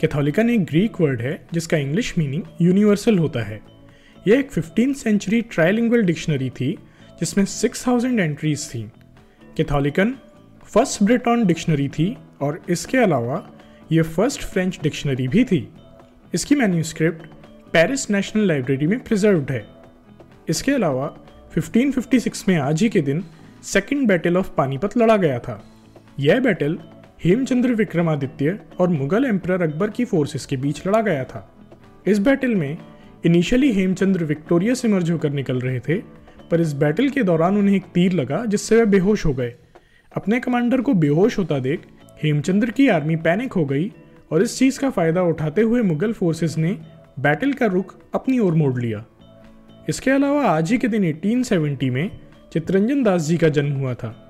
कैथोलिकन एक Greek word है, जिसका इंग्लिश मीनिंग यूनिवर्सल होता है। यह एक 15th सेंचुरी ट्राइलिंगुअल डिक्शनरी थी, जिसमें 6000 एंट्रीज थी। कैथोलिकन फ़र्स्ट ब्रिटॉन डिक्शनरी थी और इसके अलावा यह फ़र्स्ट फ्रेंच डिक्शनरी भी थी। इसकी मैन्यूस्क्रिप्ट पेरिस नेशनल लाइब्रेरी में प्रिजर्व्ड है। इसके अलावा 1556 में आज ही के दिन सेकेंड बैटल ऑफ़ पानीपत लड़ा गया था। यह बैटल हेमचंद्र विक्रमादित्य और मुगल एम्परर अकबर की फोर्सेस के बीच लड़ा गया था। इस बैटल में इनिशियली हेमचंद्र विक्टोरिया से मर्ज होकर निकल रहे थे, पर इस बैटल के दौरान उन्हें एक तीर लगा जिससे वे बेहोश हो गए। अपने कमांडर को बेहोश होता देख हेमचंद्र की आर्मी पैनिक हो गई और इस चीज़ का फ़ायदा उठाते हुए मुगल फोर्सेस ने बैटल का रुख अपनी ओर मोड़ लिया। इसके अलावा आज ही के दिन 1870 में चित्रंजन दास जी का जन्म हुआ था।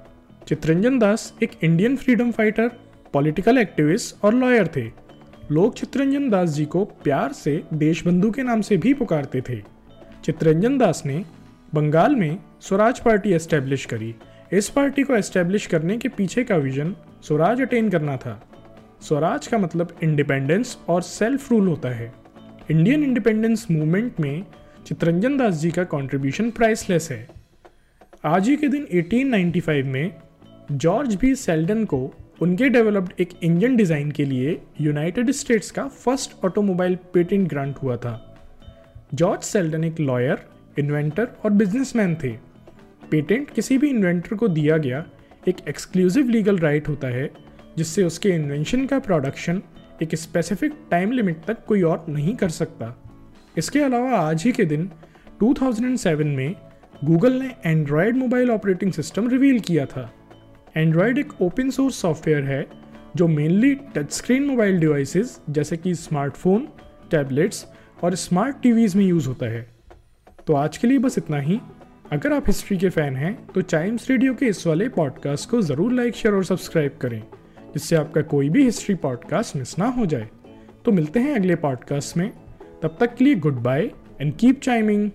चित्रंजन दास एक Indian freedom fighter political activist और लॉयर थे। लोग चित्रंजन दास जी को प्यार से देशबंधु के नाम से भी पुकारते थे। चित्रंजन दास ने बंगाल में स्वराज पार्टी एस्टेब्लिश करी। इस पार्टी को एस्टेब्लिश करने के पीछे का विजन स्वराज अटेन करना था। स्वराज का मतलब इंडिपेंडेंस और सेल्फ रूल होता है। इंडियन इंडिपेंडेंस मूवमेंट में चित्रंजन दास जी का कंट्रीब्यूशन प्राइसलेस है। आज ही के दिन 1895 में जॉर्ज बी. सेल्डन को उनके डेवलप्ड एक इंजन डिज़ाइन के लिए यूनाइटेड स्टेट्स का फ़र्स्ट ऑटोमोबाइल पेटेंट ग्रांट हुआ था। जॉर्ज सेल्डन एक लॉयर, इन्वेंटर और बिजनेसमैन थे। पेटेंट किसी भी इन्वेंटर को दिया गया एक एक्सक्लूसिव लीगल राइट होता है, जिससे उसके इन्वेंशन का प्रोडक्शन एक स्पेसिफिक टाइम लिमिट तक कोई और नहीं कर सकता। इसके अलावा आज ही के दिन 2007 में गूगल ने Android mobile operating system reveal किया था। एंड्रॉयड एक ओपन सोर्स सॉफ्टवेयर है, जो mainly touch screen mobile devices जैसे कि स्मार्टफ़ोन टैबलेट्स और स्मार्ट टीवीज़ में यूज़ होता है। तो आज के लिए बस इतना ही। अगर आप हिस्ट्री के फ़ैन हैं तो चाइम्स रेडियो के इस वाले पॉडकास्ट को ज़रूर लाइक शेयर और सब्सक्राइब करें, जिससे आपका कोई भी हिस्ट्री पॉडकास्ट मिस ना हो जाए। तो मिलते हैं अगले पॉडकास्ट में। तब तक के लिए good bye and keep chiming